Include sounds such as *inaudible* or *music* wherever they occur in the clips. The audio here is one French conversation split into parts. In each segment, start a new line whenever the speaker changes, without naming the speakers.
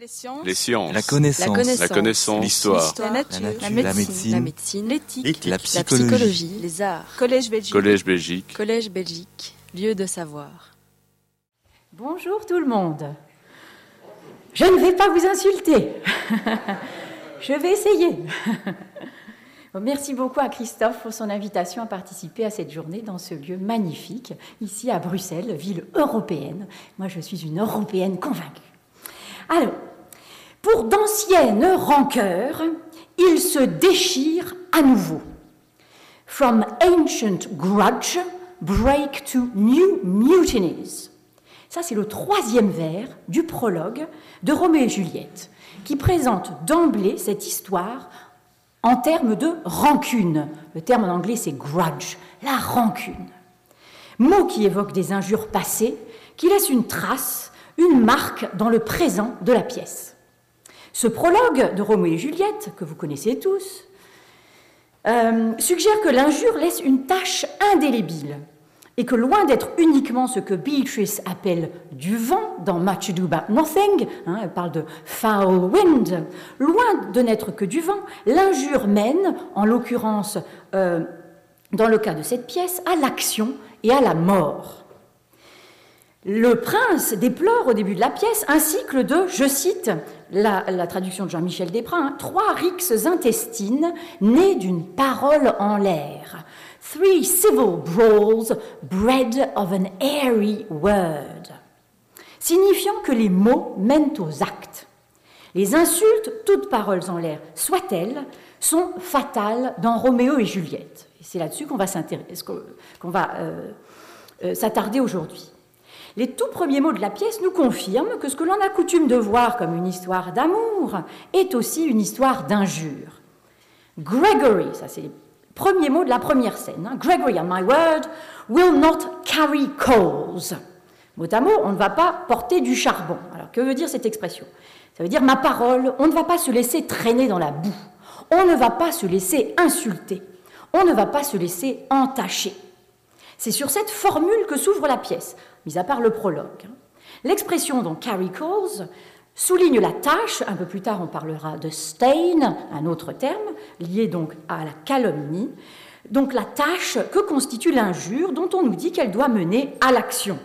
Les sciences.
Les sciences.
La connaissance.
La connaissance. L'histoire.
La nature.
La nature.
La
La
médecine. L'éthique.
La
La
psychologie.
Les arts. Collège Belgique.
Collège Belgique.
Collège Belgique. Lieu de savoir.
Bonjour tout le monde. Je ne vais pas vous insulter. *laughs* Je vais essayer. *laughs* Merci beaucoup à Christophe pour son invitation à participer à cette journée dans ce lieu magnifique, ici à Bruxelles, ville européenne. Moi, je suis une européenne convaincue. Alors, pour d'anciennes rancœurs, il se déchire à nouveau. From ancient grudge, break to new mutinies. Ça, c'est le troisième vers du prologue de Roméo et Juliette, qui présente d'emblée cette histoire en termes de rancune. Le terme en anglais, c'est grudge, la rancune. Mot qui évoque des injures passées, qui laisse une trace, une marque dans le présent de la pièce. Ce prologue de Roméo et Juliette, que vous connaissez tous, euh, suggère que l'injure laisse une tache indélébile et que loin d'être uniquement ce que Beatrice appelle du vent dans Much Ado About Nothing, hein, elle parle de foul wind, loin de n'être que du vent, l'injure mène, en l'occurrence euh, dans le cas de cette pièce, à l'action et à la mort. Le prince déplore au début de la pièce un cycle de, je cite la, traduction de Jean-Michel Desprats, hein, trois rixes intestines nées d'une parole en l'air. Three civil brawls bred of an airy word. Signifiant que les mots mènent aux actes. Les insultes, toutes paroles en l'air soient-elles, sont fatales dans Roméo et Juliette. Et c'est là-dessus qu'on va s'intéresser, qu'on va euh, euh, s'attarder aujourd'hui. Les tout premiers mots de la pièce nous confirment que ce que l'on a coutume de voir comme une histoire d'amour est aussi une histoire d'injure. Gregory, ça c'est les premiers mots de la première scène. hein. Gregory, on my word, will not carry coals. Mot à mot, on ne va pas porter du charbon. Alors que veut dire cette expression? Ça veut dire ma parole, on ne va pas se laisser traîner dans la boue. On ne va pas se laisser insulter. On ne va pas se laisser entacher. C'est sur cette formule que s'ouvre la pièce, mis à part le prologue. L'expression donc carry calls souligne la tâche, un peu plus tard on parlera de stain, un autre terme, lié donc à la calomnie, donc la tâche que constitue l'injure dont on nous dit qu'elle doit mener à l'action.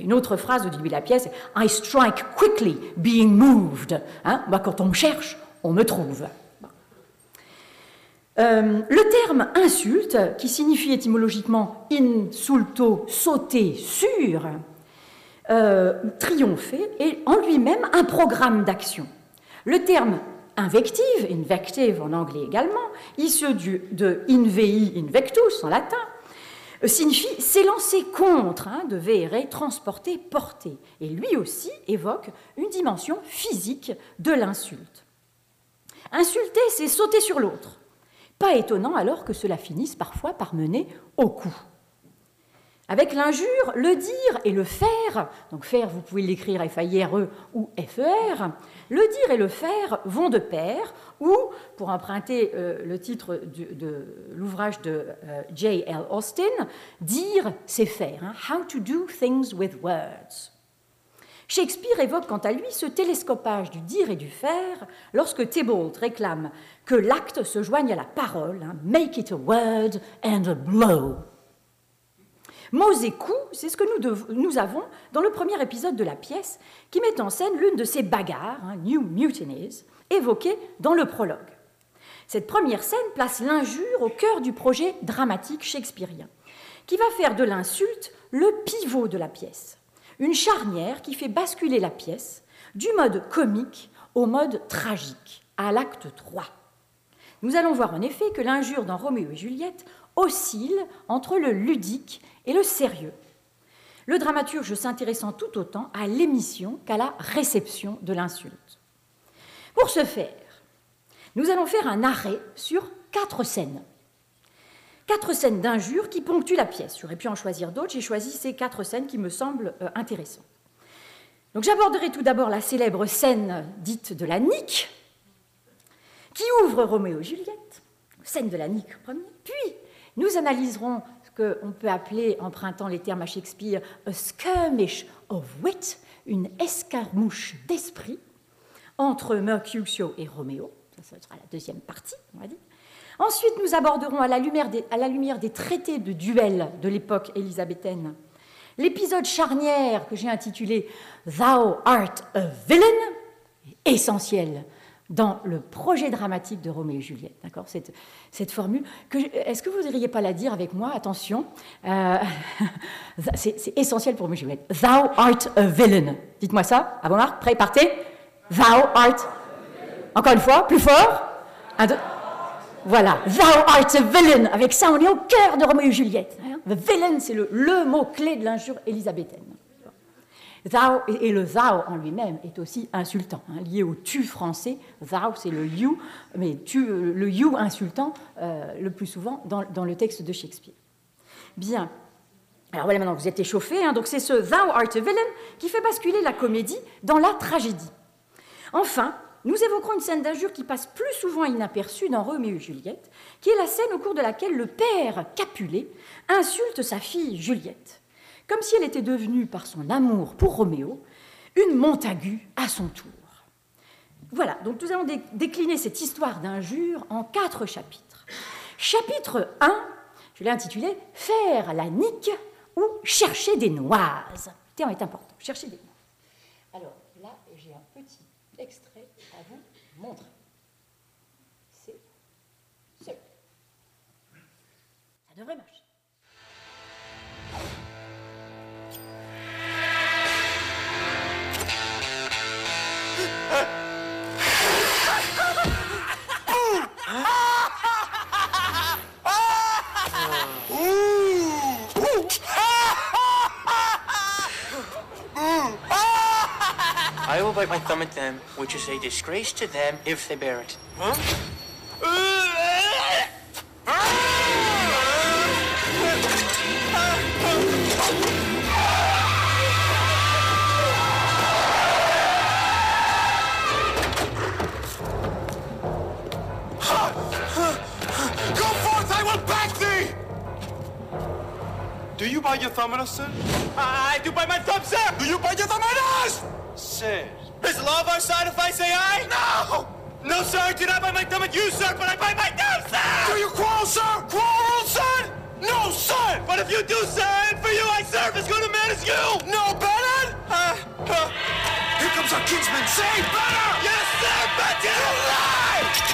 Une autre phrase au début de la pièce, I strike quickly, being moved. Hein, moi, quand on me cherche, on me trouve. Euh, le terme insulte, qui signifie étymologiquement insulto, sauter sur, euh, triompher, est en lui-même un programme d'action. Le terme invective, invective en anglais également, issu du, de invei invectus en latin, signifie s'élancer contre, hein, de vere, transporter, porter. Et lui aussi évoque une dimension physique de l'insulte. Insulter, c'est sauter sur l'autre. Pas étonnant alors que cela finisse parfois par mener au coup. Avec l'injure, le dire et le faire, donc faire, vous pouvez l'écrire F-A-I-R-E ou F-E-R, le dire et le faire vont de pair, ou, pour emprunter euh, le titre de l'ouvrage de euh, J.L. Austin, dire, c'est faire. hein, How to do things with words. Shakespeare évoque quant à lui ce télescopage du dire et du faire lorsque Tybalt réclame que l'acte se joigne à la parole, hein, make it a word and a blow. Mots et coups, c'est ce que nous avons dans le premier épisode de la pièce qui met en scène l'une de ces bagarres, hein, New Mutinies, évoquées dans le prologue. Cette première scène place l'injure au cœur du projet dramatique shakespearien, qui va faire de l'insulte le pivot de la pièce, une charnière qui fait basculer la pièce du mode comique au mode tragique, à l'acte 3. Nous allons voir en effet que l'injure dans Roméo et Juliette oscille entre le ludique et le sérieux. Le dramaturge s'intéressant tout autant à l'émission qu'à la réception de l'insulte. Pour ce faire, nous allons faire un arrêt sur quatre scènes. Quatre scènes d'injures qui ponctuent la pièce. J'aurais pu en choisir d'autres, j'ai choisi ces quatre scènes qui me semblent euh, intéressantes. Donc j'aborderai tout d'abord la célèbre scène dite de la nique, qui ouvre Roméo et Juliette, scène de la nique premier, puis nous analyserons ce qu'on peut appeler, empruntant les termes à Shakespeare, a skirmish of wit, une escarmouche d'esprit, entre Mercutio et Roméo. Ça, sera la deuxième partie, on va dire. Ensuite, nous aborderons à la lumière des, traités de duel de l'époque élisabéthaine l'épisode charnière que j'ai intitulé Thou art a villain, essentiel dans le projet dramatique de Roméo et Juliette. D'accord? Cette, formule. Est-ce que vous ne voudriez pas la dire avec moi? Attention. Euh, *laughs* c'est essentiel pour Roméo et Juliette. Thou art a villain. Dites-moi ça. À vos. Prêt Partez. Thou art. Encore une fois. Plus fort. Un, deux. Voilà. Thou art a villain. Avec ça, on est au cœur de Roméo et Juliette. The villain, c'est le, mot-clé de l'injure élisabéthaine. Thou, et le thou en lui-même est aussi insultant, hein, lié au tu français. Thou, c'est le you, mais tu, le you insultant euh, le plus souvent dans, le texte de Shakespeare. Bien. Alors voilà, maintenant vous êtes échauffés, hein, donc c'est ce thou art a villain qui fait basculer la comédie dans la tragédie. Enfin, nous évoquerons une scène d'injure qui passe plus souvent inaperçue dans Roméo et Juliette, qui est la scène au cours de laquelle le père Capulet insulte sa fille Juliette comme si elle était devenue, par son amour pour Roméo, une Montagu à son tour. Voilà, donc nous allons décliner cette histoire d'injure en quatre chapitres. Chapitre 1, je l'ai intitulé Faire la nique ou chercher des noises. Le terme est important, chercher des noises.
My them, which is a disgrace to them if they bear it. Huh?
Go forth, I will back thee! Do you bite your thumb at us, sir?
I do bite my thumb, sir!
Do you bite your thumb at us?
Sir. Is the law of our side if I say aye?
No!
No, sir, I do not bite my thumb at you, sir, but I bite my thumb, sir!
Do you quarrel, sir? Quarrel, son? No, son!
But if you do, sir, and for you I serve as good a man as you!
No, better?
Uh, uh,
Here comes our kinsman. Say better!
yes, sir, but you
lie!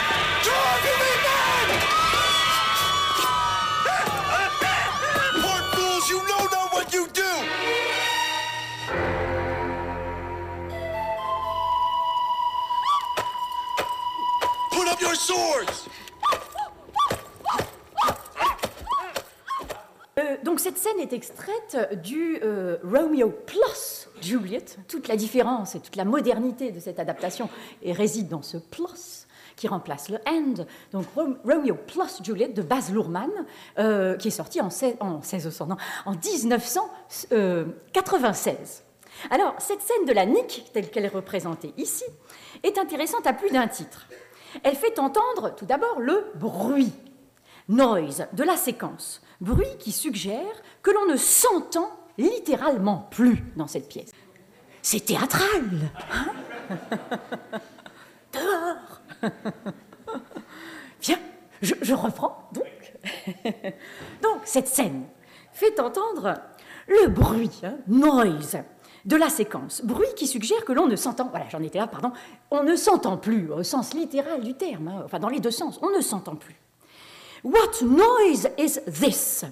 Scène est extraite du euh, Romeo plus Juliet. Toute la différence et toute la modernité de cette adaptation et réside dans ce plus qui remplace le end. Donc Rom- Romeo plus Juliet de Baz Luhrmann, euh, qui est sorti en, 16 en, 1600, non, en 1996. Alors cette scène de la Nick, telle qu'elle est représentée ici, est intéressante à plus d'un titre. Elle fait entendre tout d'abord le bruit noise de la séquence, bruit qui suggère que l'on ne s'entend littéralement plus dans cette pièce. C'est théâtral. hein *laughs* Dehors. *laughs* Bien, je, je reprends donc. *laughs* donc cette scène fait entendre le bruit, hein, noise, de la séquence. Bruit qui suggère que l'on ne s'entend, voilà, j'en étais là, pardon, on ne s'entend plus au sens littéral du terme, hein, enfin dans les deux sens, on ne s'entend plus. What noise is this?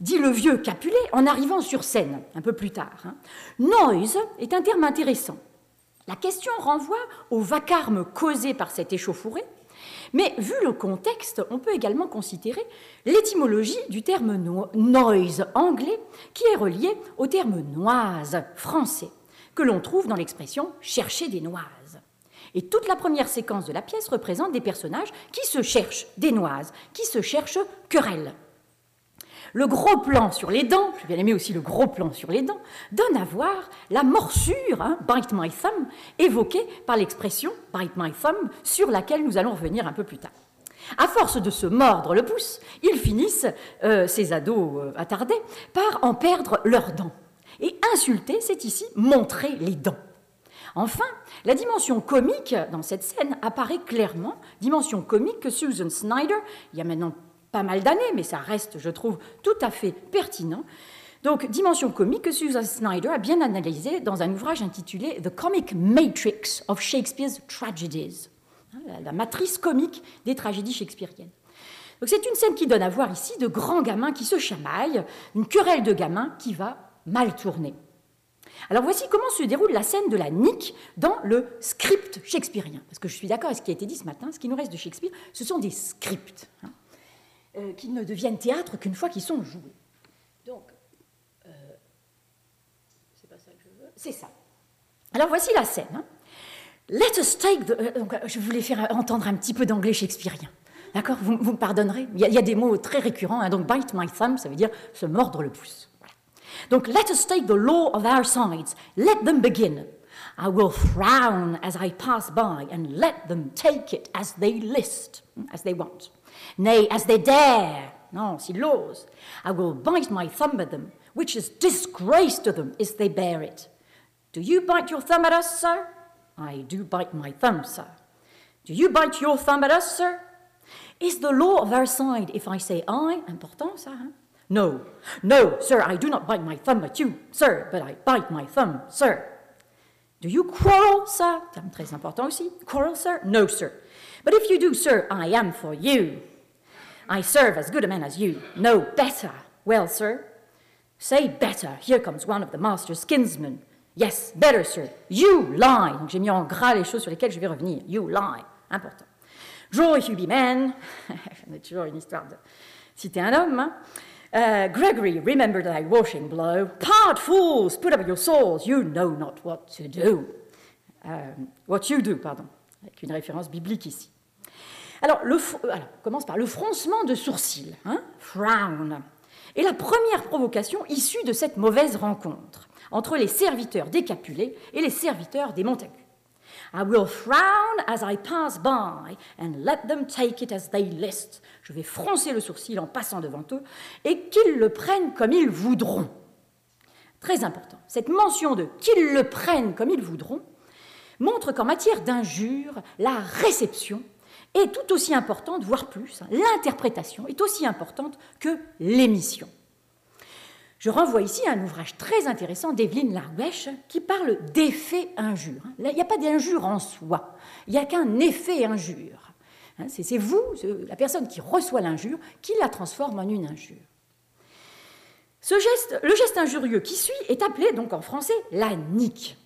dit le vieux Capulet en arrivant sur scène un peu plus tard. hein. Noise est un terme intéressant. La question renvoie au vacarme causé par cette échauffourée, mais vu le contexte, on peut également considérer l'étymologie du terme no- noise anglais qui est relié au terme noise français, que l'on trouve dans l'expression chercher des noises. Et toute la première séquence de la pièce représente des personnages qui se cherchent des noises, qui se cherchent querelle. Le gros plan sur les dents, j'ai bien aimé aussi le gros plan sur les dents, donne à voir la morsure, hein, bite my thumb, évoquée par l'expression bite my thumb, sur laquelle nous allons revenir un peu plus tard. À force de se mordre le pouce, ils finissent, euh, ces ados euh, attardés, par en perdre leurs dents. Et insulter, c'est ici montrer les dents. Enfin, la dimension comique dans cette scène apparaît clairement, dimension comique que Susan Snyder, il y a maintenant pas mal d'années, mais ça reste, je trouve, tout à fait pertinent. Donc, dimension comique que Susan Snyder a bien analysée dans un ouvrage intitulé The Comic Matrix of Shakespeare's Tragedies, hein, la matrice comique des tragédies shakespeariennes. Donc, c'est une scène qui donne à voir ici de grands gamins qui se chamaillent, une querelle de gamins qui va mal tourner. Alors voici comment se déroule la scène de la nique dans le script shakespearien. Parce que je suis d'accord avec ce qui a été dit ce matin, ce qui nous reste de Shakespeare, ce sont des scripts, hein, euh, qui ne deviennent théâtre qu'une fois qu'ils sont joués. Donc, euh, c'est pas ça c'est ça. Alors voici la scène. Hein. Let us take the... Euh, je voulais faire entendre un petit peu d'anglais shakespearien. D'accord? Vous, me pardonnerez il y, a, des mots très récurrents. Hein. donc, bite my thumb, ça veut dire se mordre le pouce. Donc, let us take the law of our sides. Let them begin. I will frown as I pass by and let them take it as they list, as they want. Nay, as they dare. No, si laws. I will bite my thumb at them, which is disgrace to them if they bear it. Do you bite your thumb at us, sir? I do bite my thumb, sir. Do you bite your thumb at us, sir? Is the law of our side if I say I? Important, ça, hein? No, no, sir, I do not bite my thumb at you, sir, but I bite my thumb, sir. Do you quarrel, sir? Terme très important aussi. Quarrel, sir? No, sir. But if you do, sir, I am for you. I serve as good a man as you. No, better. Well, sir. Say better. Here comes one of the master's kinsmen. Yes, better, sir. You lie. Donc j'ai mis en gras les choses sur lesquelles je vais revenir. You lie. Important. Draw if you be man. *laughs* On a toujours une histoire de citer un homme. Hein? Uh, Gregory, remember thy washing blow? Part fools, put up your swords, you know not what to do. Um, what you do, pardon, avec une référence biblique ici. Alors, le, on commence par le froncement de sourcils, hein, frown, est la première provocation issue de cette mauvaise rencontre entre les serviteurs des Capulets et les serviteurs des Montagu. I will frown as I pass by and let them take it as they list. Je vais froncer le sourcil en passant devant eux et qu'ils le prennent comme ils voudront. Très important. Cette mention de qu'ils le prennent comme ils voudront montre qu'en matière d'injure, la réception est tout aussi importante, voire plus, hein, l'interprétation est aussi importante que l'émission. Je renvoie ici à un ouvrage très intéressant d'Evelyne Larguesh qui parle d'effet injure. Il n'y a pas d'injure en soi, il n'y a qu'un effet injure. Hein, c'est vous, la personne qui reçoit l'injure, qui la transforme en une injure. Ce geste, le geste injurieux qui suit est appelé donc en français la nique.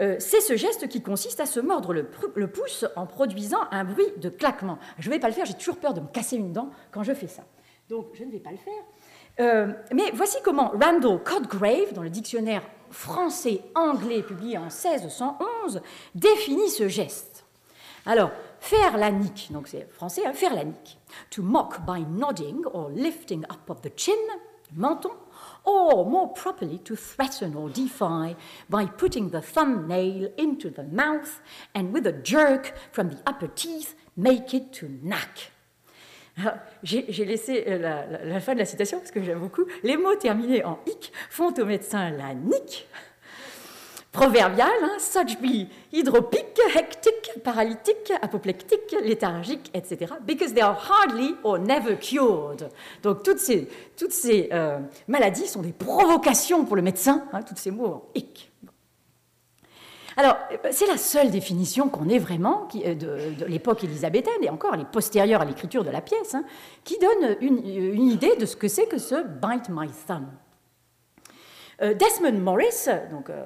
Euh, c'est ce geste qui consiste à se mordre le, le, pouce en produisant un bruit de claquement. Je ne vais pas le faire, j'ai toujours peur de me casser une dent quand je fais ça. Donc je ne vais pas le faire. Euh, mais voici comment Randall Codgrave, dans le dictionnaire français-anglais publié en 1611, définit ce geste. Alors, faire la nique, donc c'est français, hein, faire la nique. To mock by nodding or lifting up of the chin, menton, or more properly to threaten or defy by putting the thumbnail into the mouth and with a jerk from the upper teeth make it to knack. J'ai laissé euh, la, fin de la citation parce que j'aime beaucoup. Les mots terminés en ic font au médecin la nique. Proverbial, hein, such be hydropique, hectic, paralytique, apoplectique, léthargique, etc. Because they are hardly or never cured. Donc toutes ces, toutes ces euh, maladies sont des provocations pour le médecin, hein, tous ces mots en ic. Alors, c'est la seule définition qu'on ait vraiment euh, de, l'époque élisabéthaine, et encore elle est postérieure à l'écriture de la pièce, hein, qui donne une, idée de ce que c'est que ce Bite My Thumb. Euh, Desmond Morris, donc, euh,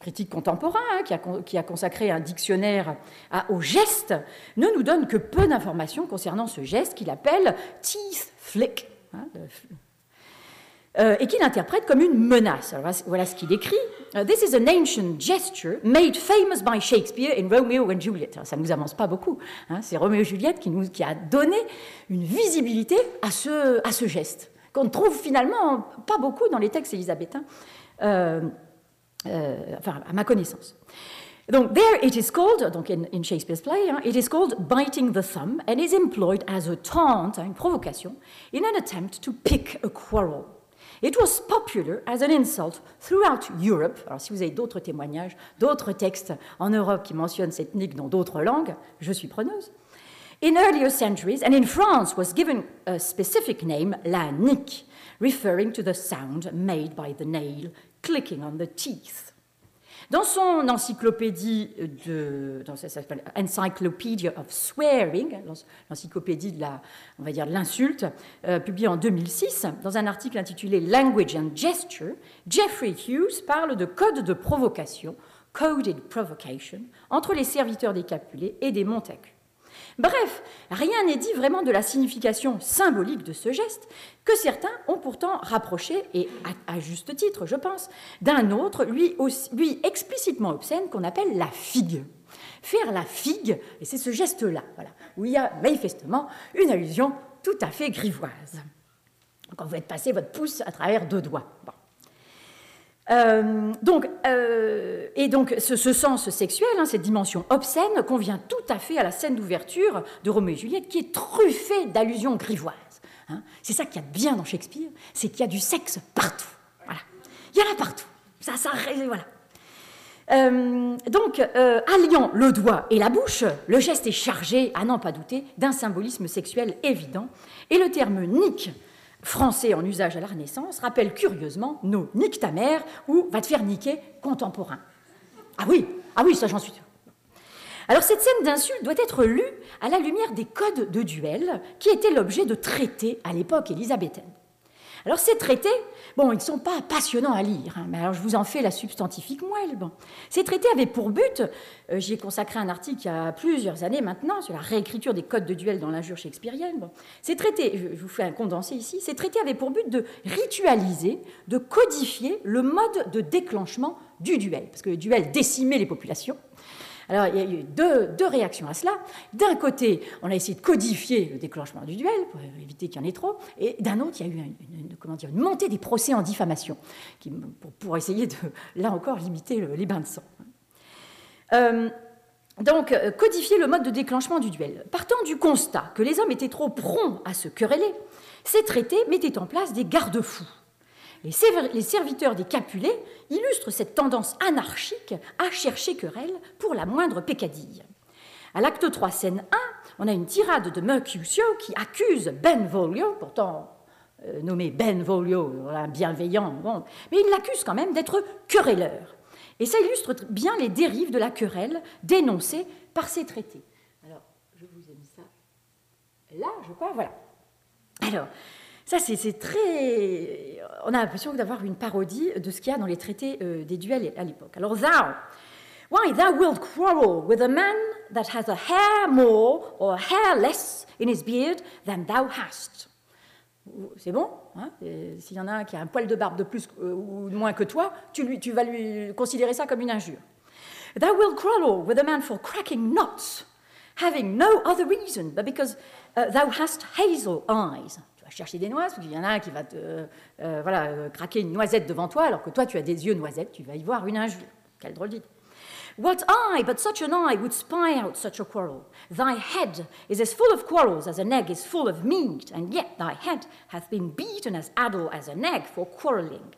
critique contemporain, hein, qui, a, consacré un dictionnaire au geste, ne nous donne que peu d'informations concernant ce geste qu'il appelle teeth flick, hein, euh, et qu'il interprète comme une menace. voilà ce qu'il écrit. Uh, This is an ancient gesture made famous by Shakespeare in Romeo and Juliet. ça ne nous avance pas beaucoup. Hein. C'est Romeo et Juliette qui, nous, a donné une visibilité à ce, geste, qu'on ne trouve finalement pas beaucoup dans les textes élisabéthains, euh, euh, enfin, à ma connaissance. Donc, there it is called, donc in, in Shakespeare's play, hein, it is called biting the thumb and is employed as a taunt, hein, une provocation, in an attempt to pick a quarrel. It was popular as an insult throughout Europe. Alors, si vous avez d'autres témoignages, d'autres textes en Europe qui mentionnent cette nique dans d'autres langues, je suis preneuse. In earlier centuries, and in France, was given a specific name, la nique, referring to the sound made by the nail clicking on the teeth. Dans son encyclopédie de, Encyclopedia of Swearing, l'encyclopédie de la, on va dire l'insulte, euh, publiée en 2006, dans un article intitulé Language and Gesture, Jeffrey Hughes parle de code de provocation, coded provocation, entre les serviteurs des Capulets et des Montacus. Bref, rien n'est dit vraiment de la signification symbolique de ce geste, que certains ont pourtant rapproché, et à, juste titre, je pense, d'un autre, lui, explicitement obscène, qu'on appelle la figue. Faire la figue, et c'est ce geste-là, voilà, où il y a manifestement une allusion tout à fait grivoise. Quand vous faites passer votre pouce à travers deux doigts. Euh, donc, euh, et donc ce, sens sexuel, hein, cette dimension obscène, convient tout à fait à la scène d'ouverture de Roméo et Juliette, qui est truffée d'allusions grivoises. Hein. C'est ça qu'il y a de bien dans Shakespeare, c'est qu'il y a du sexe partout. Voilà. Il y en a partout. Ça, ça, voilà. Euh, donc, alliant le doigt et la bouche, le geste est chargé, à n'en pas douter, d'un symbolisme sexuel évident. Et le terme nique français en usage à la Renaissance rappelle curieusement nos nique ta mère ou va te faire niquer contemporain. Ah oui, ah oui, ça j'en suis. Alors cette scène d'insulte doit être lue à la lumière des codes de duel qui étaient l'objet de traités à l'époque élisabéthaine. Alors ces traités, bon, ils ne sont pas passionnants à lire, hein, mais alors je vous en fais la substantifique moelle. Ces traités avaient pour but, euh, j'y ai consacré un article il y a plusieurs années maintenant sur la réécriture des codes de duel dans l'injure shakespearienne. Ces traités, je, je vous fais un condensé ici, ces traités avaient pour but de ritualiser, de codifier le mode de déclenchement du duel, parce que le duel décimait les populations. Alors, il y a eu deux, réactions à cela. D'un côté, on a essayé de codifier le déclenchement du duel pour éviter qu'il y en ait trop, et d'un autre, il y a eu une, montée des procès en diffamation pour, essayer de, là encore, limiter les bains de sang. Euh, donc, euh, codifier le mode de déclenchement du duel. Partant du constat que les hommes étaient trop prompts à se quereller, ces traités mettaient en place des garde-fous les serviteurs des Capulets illustrent cette tendance anarchique à chercher querelle pour la moindre peccadille. À l'acte 3, scène 1, on a une tirade de Mercutio qui accuse Benvolio, pourtant euh, nommé Benvolio, un bienveillant, mais il l'accuse quand même d'être querelleur. Et ça illustre bien les dérives de la querelle dénoncées par ces traités. Alors, je vous ai mis ça là, je crois, voilà. Alors, ça, c'est très. On a l'impression d'avoir une parodie de ce qu'il y a dans les traités euh, des duels à l'époque. Alors, thou, why thou wilt quarrel with a man that has a hair more or a hair less in his beard than thou hast? C'est bon hein? S'il y en a un qui a un poil de barbe de plus euh, ou de moins que toi, tu, vas lui considérer ça comme une injure. Thou wilt quarrel with a man for cracking nuts, having no other reason but because uh, thou hast hazel eyes chercher des noises, qu'il y en a un qui va te euh, voilà, euh, craquer une noisette devant toi, alors que toi tu as des yeux noisettes, tu vas y voir une injure. Quelle drôle d'idée. What eye but such an eye would spy out such a quarrel? Thy head is as full of quarrels as an egg is full of meat, and yet thy head hath been beaten as addle as an egg for quarreling.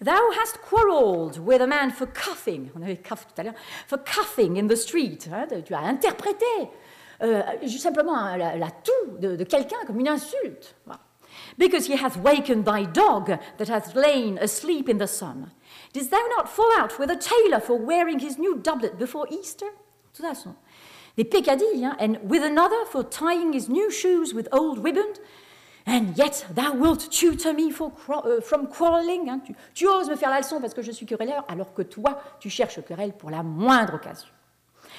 Thou hast quarrelled with a man for cuffing, on avait cuff tout à l'heure, for cuffing in the street. Hein, tu as interprété euh, simplement la, la toux de, quelqu'un comme une insulte. Because he hath wakened thy dog that hath lain asleep in the sun. Didst thou not fall out with a tailor for wearing his new doublet before Easter? Tout ça sont des peccadilles, hein? and with another for tying his new shoes with old ribband. And yet thou wilt tutor me for, uh, from quarreling. Hein? Tu, tu, oses me faire la leçon parce que je suis querelleur, alors que toi, tu cherches querelle pour la moindre occasion.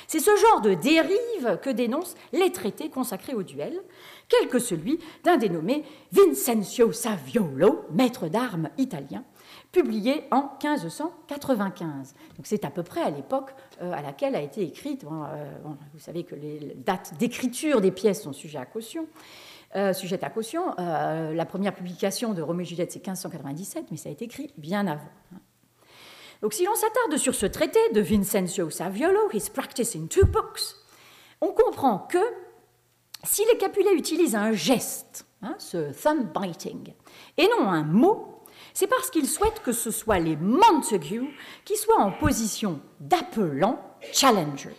C'est ce genre de dérive que dénoncent les traités consacrés au duel, quel que celui d'un dénommé Vincenzo Saviolo, maître d'armes italien, publié en 1595. Donc c'est à peu près à l'époque euh, à laquelle a été écrite. Euh, vous savez que les dates d'écriture des pièces sont sujettes à caution. Euh, la première publication de Roméo et Juliette, c'est 1597, mais ça a été écrit bien avant. Donc si l'on s'attarde sur ce traité de Vincenzo Saviolo, His Practice in Two Books, on comprend que si les Capulets utilisent un geste, hein, ce thumb biting, et non un mot, c'est parce qu'ils souhaitent que ce soit les Montague qui soient en position d'appelant challenger.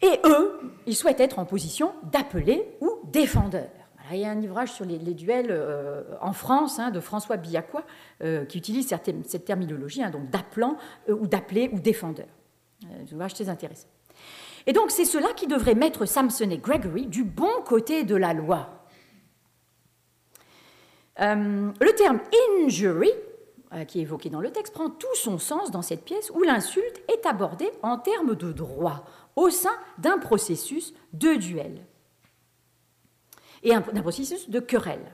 Et eux, ils souhaitent être en position d'appeler ou défendeur. Il y a un ouvrage sur les, duels euh, en France hein, de François Billacqua euh, qui utilise cette, terminologie, hein, donc d'appelant euh, ou d'appeler ou défendeur. un ouvrage très intéressant. Et donc c'est cela qui devrait mettre Samson et Gregory du bon côté de la loi. le terme injury, qui est évoqué dans le texte, prend tout son sens dans cette pièce où l'insulte est abordée en termes de droit, au sein d'un processus de duel et d'un processus de querelle.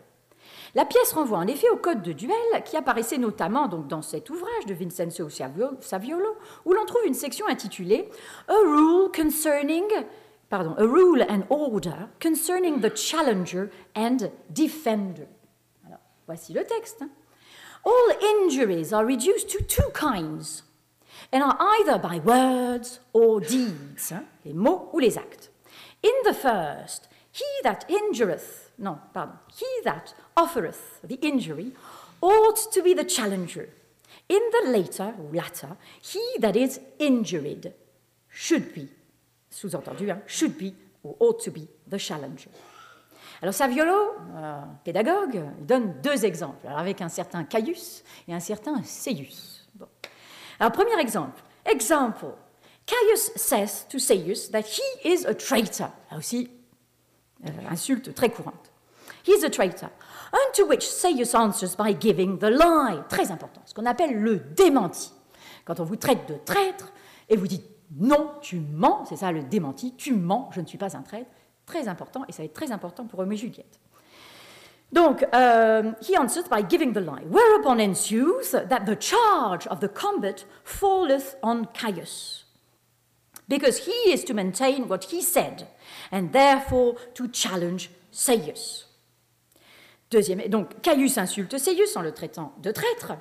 La pièce renvoie en effet au code de duel qui apparaissait notamment donc dans cet ouvrage de Vincenzo Saviolo, où l'on trouve une section intitulée A Rule Concerning pardon, A Rule and Order Concerning the Challenger and Defender. Voici le texte. Hein. All injuries are reduced to two kinds and are either by words or deeds, hein, les mots ou les actes. In the first, he that injureth, no, pardon, he that offereth the injury ought to be the challenger. In the later, or latter, he that is injured should be, sous-entendu, hein, should be or ought to be the challenger. Alors Saviolo, euh, pédagogue, il donne deux exemples, alors avec un certain Caius et un certain Seius. Bon. Alors, premier exemple. Example. Caius says to Seius that he is a traitor. Là aussi, insulte très courante. He is a traitor. Unto which Seius answers by giving the lie. Très important. Ce qu'on appelle le démenti. Quand on vous traite de traître et vous dites non, tu mens, c'est ça le démenti, tu mens, je ne suis pas un traître. Très important, et ça va être très important pour Roméo et Juliette. Donc, um, he answered by giving the lie, whereupon ensues that the charge of the combat falleth on Caius, because he is to maintain what he said, and therefore to challenge Seius. Deuxième, donc Caius insulte Seius en le traitant de traître,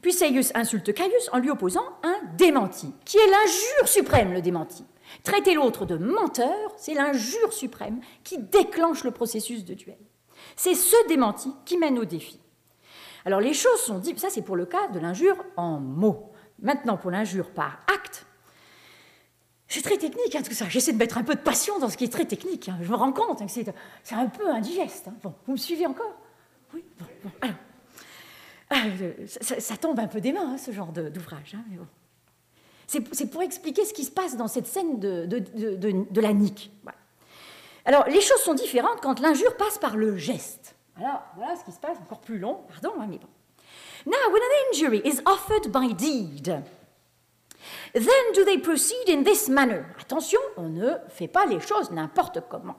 puis Seius insulte Caius en lui opposant un démenti, qui est l'injure suprême, le démenti. Traiter l'autre de menteur, c'est l'injure suprême qui déclenche le processus de duel. C'est ce démenti qui mène au défi. Alors les choses sont dites, ça c'est pour le cas de l'injure en mots. Maintenant pour l'injure par acte, c'est très technique hein, tout ça. J'essaie de mettre un peu de passion dans ce qui est très technique. Hein. Je me rends compte hein, que c'est un peu indigeste. Vous me suivez encore? Oui ah, ça, tombe un peu des mains, ce genre d'ouvrage. C'est pour expliquer ce qui se passe dans cette scène de, la nique. Alors, les choses sont différentes quand l'injure passe par le geste. Alors, voilà ce qui se passe, encore plus long, pardon, hein, mais bon. Now, when an injury is offered by deed, then do they proceed in this manner? Attention, on ne fait pas les choses n'importe comment.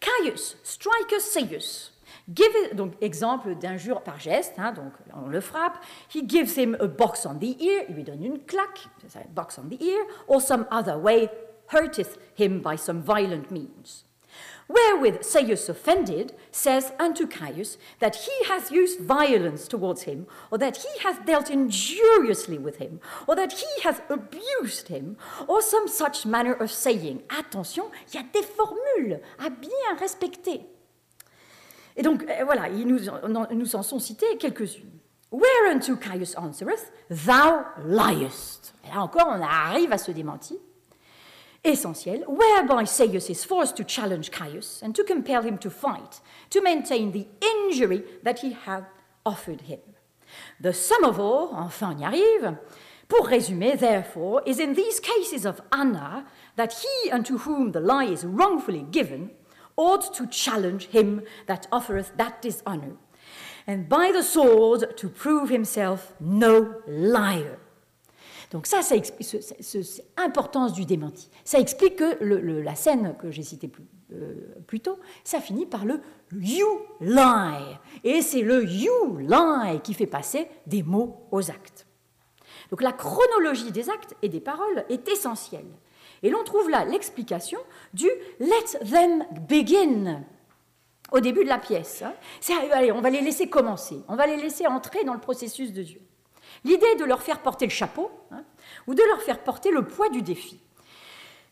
Caius, strikers Seius. Give donc exemple d'injure par geste, hein, donc on le frappe. He gives him a box on the ear, il lui donne une claque, box on the ear, or some other way hurteth him by some violent means. Wherewith Seius offended says unto Caius that he hath used violence towards him, or that he hath dealt injuriously with him, or that he hath abused him, or some such manner of saying. Attention, il y a des formules à bien respecter. Et donc, euh, voilà, il nous, nous en sont citées quelques-unes. Whereunto Caius answereth, Thou liest. Là encore, on arrive à ce démenti essentiel, whereby Seius is forced to challenge Caius and to compel him to fight, to maintain the injury that he had offered him. The sum of all, enfin y arrive, pour résumer, therefore, is in these cases of Anna that he unto whom the lie is wrongfully given ought to challenge him that offereth that dishonor, and by the sword to prove himself no liar. Donc ça, ça explique l'importance du démenti. Ça explique que la scène que j'ai citée euh, plus, tôt, ça finit par le you lie. Et c'est le you lie qui fait passer des mots aux actes. Donc la chronologie des actes et des paroles est essentielle. Et l'on trouve là l'explication du let them begin au début de la pièce. Hein. Allez, on va les laisser commencer, on va les laisser entrer dans le processus de Dieu. L'idée est de leur faire porter le chapeau hein, ou de leur faire porter le poids du défi.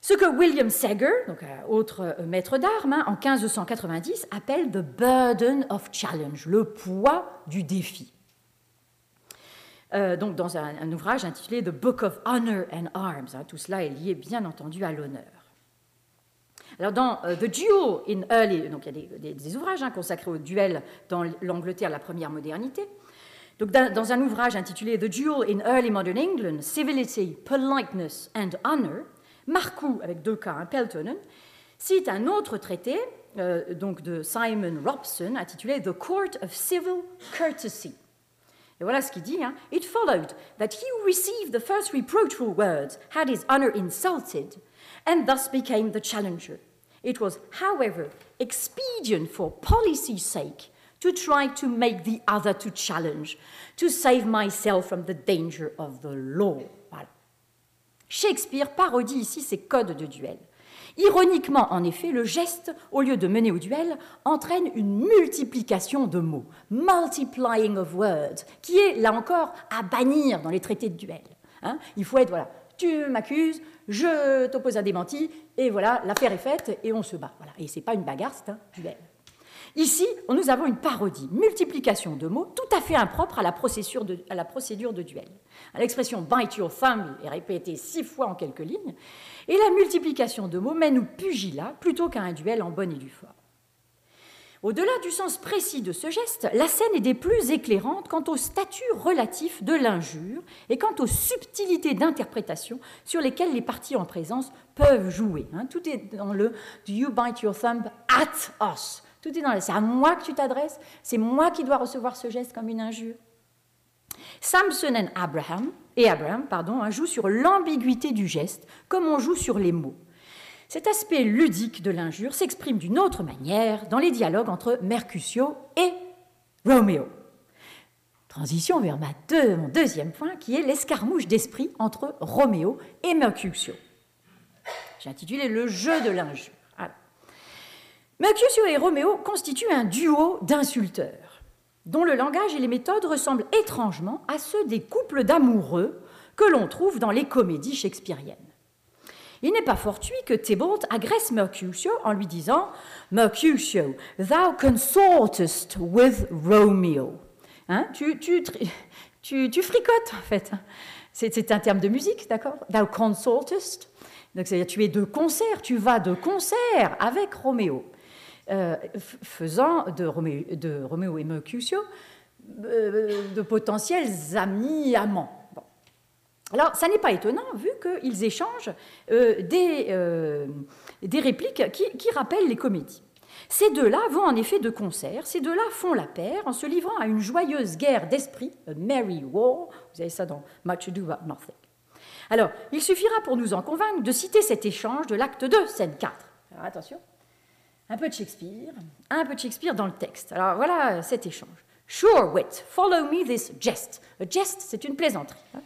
Ce que William Sager, donc autre euh, maître d'armes, hein, en 1590, appelle the burden of challenge, le poids du défi. euh, donc dans un, ouvrage intitulé The Book of Honor and Arms. Hein. tout cela est lié bien entendu à l'honneur. Alors dans euh, The Duel in Early, donc il y a des, ouvrages consacrés au duel dans l'Angleterre, la première modernité. Donc dans, un ouvrage intitulé The Duel in Early Modern England, Civility, Politeness and Honor, Marcoux, avec deux cas, hein, Peltonen, cite un autre traité, euh, donc de Simon Robson, intitulé The Court of Civil Courtesy. Et voilà ce qu'il dit. Hein. It followed that he who received the first reproachful words had his honor insulted, and thus became the challenger. It was, however, expedient for policy's sake to try to make the other to challenge, to save myself from the danger of the law. Shakespeare parodie ici ces codes de duel. Ironiquement, en effet, le geste, au lieu de mener au duel, entraîne une multiplication de mots, multiplying of words, qui est, là encore, à bannir dans les traités de duel. Hein. Il faut être, voilà, tu m'accuses, je t'oppose un démenti, et voilà, l'affaire est faite, et on se bat. Voilà. Et ce n'est pas une bagarre, c'est un duel. Ici, nous avons une parodie, multiplication de mots, tout à fait impropre à la procédure de, duel. L'expression bite your thumb est répétée six fois en quelques lignes, et la multiplication de mots mène au pugilat plutôt qu'à un duel en bonne et due forme. Au-delà du sens précis de ce geste, la scène est des plus éclairantes quant au statut relatif de l'injure et quant aux subtilités d'interprétation sur lesquelles les parties en présence peuvent jouer. Hein. tout est dans le Do you bite your thumb at us C'est à moi que tu t'adresses C'est moi qui dois recevoir ce geste comme une injure Samson et Abraham, et Abraham pardon, hein, jouent sur l'ambiguïté du geste, comme on joue sur les mots. Cet aspect ludique de l'injure s'exprime d'une autre manière dans les dialogues entre Mercutio et Roméo. Transition vers ma mon deuxième point, qui est l'escarmouche d'esprit entre Roméo et Mercutio. J'ai intitulé Le jeu de l'injure. Mercutio et Roméo constituent un duo d'insulteurs dont le langage et les méthodes ressemblent étrangement à ceux des couples d'amoureux que l'on trouve dans les comédies shakespeariennes. Il n'est pas fortuit que Tybalt agresse Mercutio en lui disant Mercutio, thou consortest with Romeo. Hein, tu, tu, fricotes, en fait. C'est un terme de musique, d'accord? Thou consortest. Donc, c'est-à-dire, tu es de concert, tu vas de concert avec Roméo. Euh, faisant de Roméo, et Mercutio euh, de potentiels amis amants. Alors, ça n'est pas étonnant vu qu'ils échangent euh, des, des, répliques qui, rappellent les comédies. Ces deux-là vont en effet de concert, ces deux-là font la paire en se livrant à une joyeuse guerre d'esprit, a merry war, vous avez ça dans Much Ado About Nothing. Alors, il suffira pour nous en convaincre de citer cet échange de l'acte 2, scène 4. Alors, attention un peu de Shakespeare, un peu de Shakespeare dans le texte. Alors voilà cet échange. Sure, wit, follow me this jest. A jest, c'est une plaisanterie. Hein.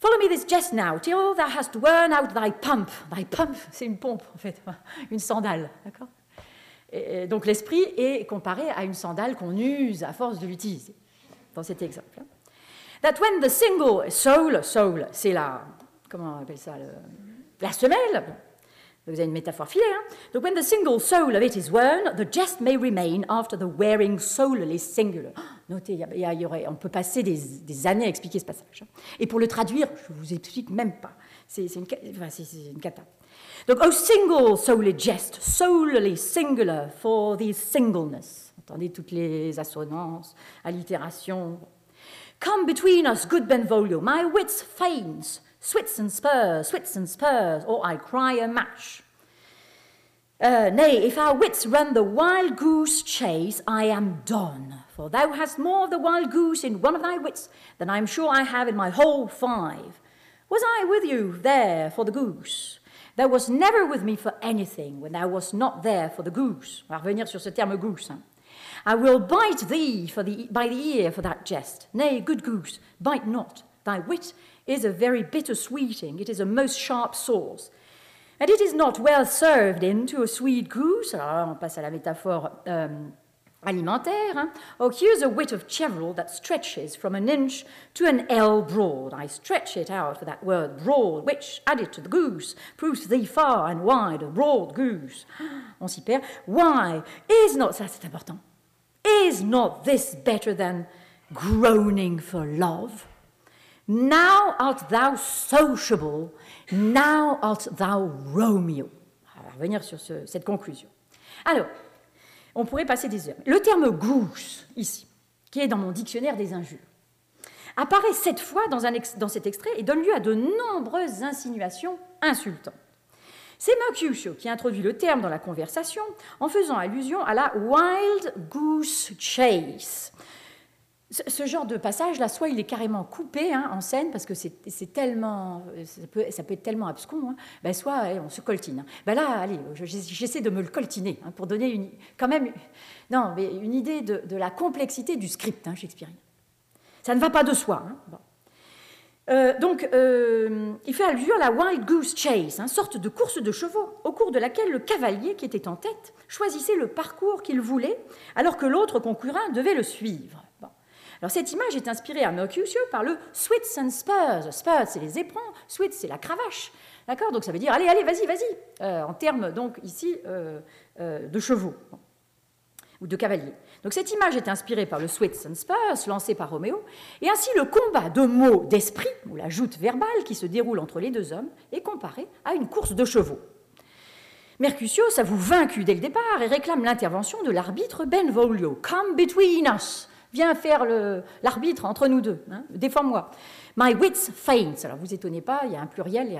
Follow me this jest now, till thou hast worn out thy pump. Thy pump, *laughs* c'est une pompe, en fait, *laughs* une sandale, d'accord? Donc l'esprit est comparé à une sandale qu'on use à force de l'utiliser, dans cet exemple. Hein. That when the single soul, soul, c'est la, comment on appelle ça, la semelle, vous avez une métaphore filée. Hein Donc, when the single soul of it is worn, the jest may remain after the wearing solely singular. *gasps* Notez, il y, aurait, on peut passer des, années à expliquer ce passage. Hein. Et pour le traduire, je ne vous explique même pas. C'est une, enfin, cata. Donc, oh single solely jest, solely singular for the singleness. Entendez toutes les assonances, allitérations. Come between us, good Benvolio, my wits feigns Swits and spurs, swits and spurs, or I cry a match. Uh, nay, if our wits run the wild goose chase, I am done. For thou hast more of the wild goose in one of thy wits than I am sure I have in my whole five. Was I with you there for the goose? Thou wast never with me for anything when thou wast not there for the goose. On va revenir sur ce terme goose. Hein. I will bite thee for the, by the ear for that jest. Nay, good goose, bite not. Thy wit is a very bitter sweeting, it is a most sharp sauce. And it is not well served into a sweet goose. Alors on passe à la métaphore euh, alimentaire. Hein? Oh, here's a wit of Cheverel that stretches from an inch to an ell broad. I stretch it out for that word broad, which, added to the goose, proves thee far and wide a broad goose. *gasps* On s'y perd. Why is not, ça c'est important, is not this better than groaning for love. Now art thou sociable, now art thou Romeo. On va revenir sur cette conclusion. Alors, on pourrait passer des heures. Le terme goose, ici, qui est dans mon dictionnaire des injures, apparaît sept fois dans, dans cet extrait et donne lieu à de nombreuses insinuations insultantes. C'est Mercutio qui introduit le terme dans la conversation en faisant allusion à la Wild Goose Chase. Ce genre de passage-là, soit il est carrément coupé hein, en scène parce que c'est tellement, ça peut, ça peut, être tellement abscon, hein, ben soit on se coltine. Ben là, allez, j'essaie de me le coltiner hein, pour donner une, quand même, non, une idée de, la complexité du script shakespearien. Ça ne va pas de soi. Euh, donc, euh, il fait allusion à la Wild Goose Chase, une sorte de course de chevaux, au cours de laquelle le cavalier qui était en tête choisissait le parcours qu'il voulait, alors que l'autre concurrent devait le suivre. Alors, cette image est inspirée à Mercutio par le Sweets and Spurs. Spurs, c'est les éperons, Sweets, c'est la cravache. D'accord? Donc, ça veut dire allez, allez, vas-y, vas-y, euh, en termes, donc, ici, de chevaux ou de cavaliers. Donc cette image est inspirée par le Sweets and Spurs lancé par Roméo, et ainsi le combat de mots d'esprit, ou la joute verbale qui se déroule entre les deux hommes, est comparé à une course de chevaux. Mercutio s'avoue vaincu dès le départ et réclame l'intervention de l'arbitre Benvolio. Come between us. Viens faire l'arbitre entre nous deux. Hein, Défends-moi. My wits faints. Alors vous étonnez pas, il y a un pluriel,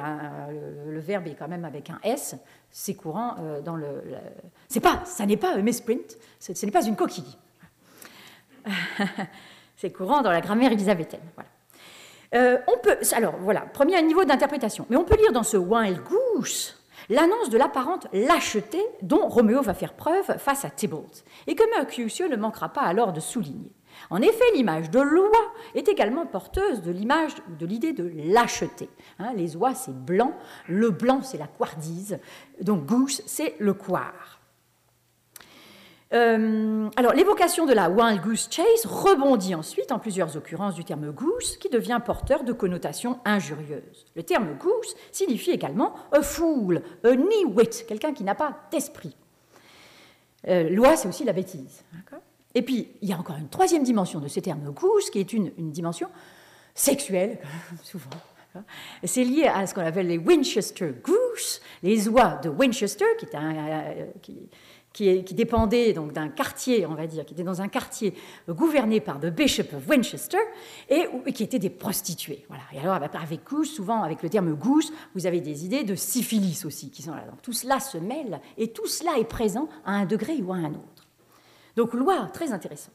le, verbe est quand même avec un S. C'est courant euh, dans le. c'est pas, ça n'est pas un misprint, ce n'est pas une coquille. *laughs* c'est courant dans la grammaire élisabéthaine. Voilà. Euh, on peut, alors voilà, premier niveau d'interprétation. Mais on peut lire dans ce Wild Goose l'annonce de l'apparente lâcheté dont Roméo va faire preuve face à Tybalt, et que Mercutio ne manquera pas alors de souligner. En effet, l'image de loi est également porteuse de l'image de l'idée de lâcheté. Hein, les oies, c'est blanc, le blanc, c'est la couardise, donc goose, c'est le couard. Euh, alors, l'évocation de la Wild Goose Chase rebondit ensuite en plusieurs occurrences du terme goose qui devient porteur de connotations injurieuses. Le terme goose signifie également a fool, a nitwit, quelqu'un qui n'a pas d'esprit. Euh, loi, c'est aussi la bêtise. Et puis, il y a encore une troisième dimension de ce terme goose, qui est une, dimension sexuelle, *laughs* souvent. C'est lié à ce qu'on appelle les Winchester Goose, les oies de Winchester, qui, est euh, donc d'un quartier, on va dire, qui était dans un quartier gouverné par le Bishop of Winchester, et, qui étaient des prostituées. Voilà. Et alors, avec goose, souvent avec le terme goose, vous avez des idées de syphilis aussi qui sont là. Donc, tout cela se mêle, et tout cela est présent à un degré ou à un autre. Donc loi très intéressant.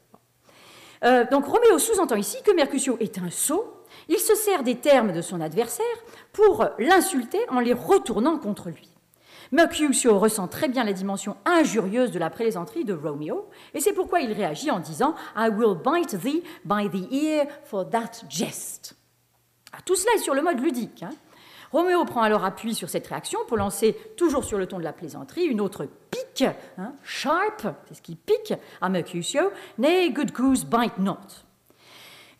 Euh, donc Roméo sous-entend ici que Mercutio est un sot. Il se sert des termes de son adversaire pour l'insulter en les retournant contre lui. Mercutio ressent très bien la dimension injurieuse de la plaisanterie de Romeo, et c'est pourquoi il réagit en disant I will bite thee by the ear for that jest. Ah, tout cela est sur le mode ludique. Hein. Roméo prend alors appui sur cette réaction pour lancer, toujours sur le ton de la plaisanterie, une autre hein, sharp, c'est ce qui pique à Mercutio, Nay, good goose, bite not.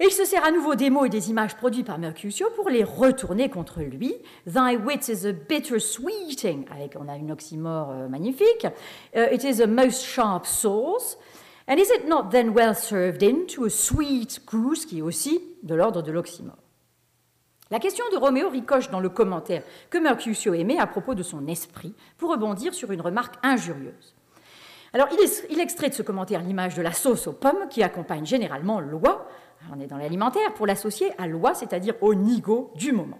Et il se sert à nouveau des mots et des images produits par Mercutio pour les retourner contre lui. Thy wit is a bitter sweeting, avec on a une oxymore euh, magnifique. Uh, it is a most sharp sauce. And is it not then well served in to a sweet goose, qui est aussi de l'ordre de l'oxymore? La question de Roméo ricoche dans le commentaire que Mercutio émet à propos de son esprit pour rebondir sur une remarque injurieuse. Alors, il, extrait de ce commentaire l'image de la sauce aux pommes qui accompagne généralement l'oie, on est dans l'alimentaire, pour l'associer à l'oie, c'est-à-dire au nigo du moment.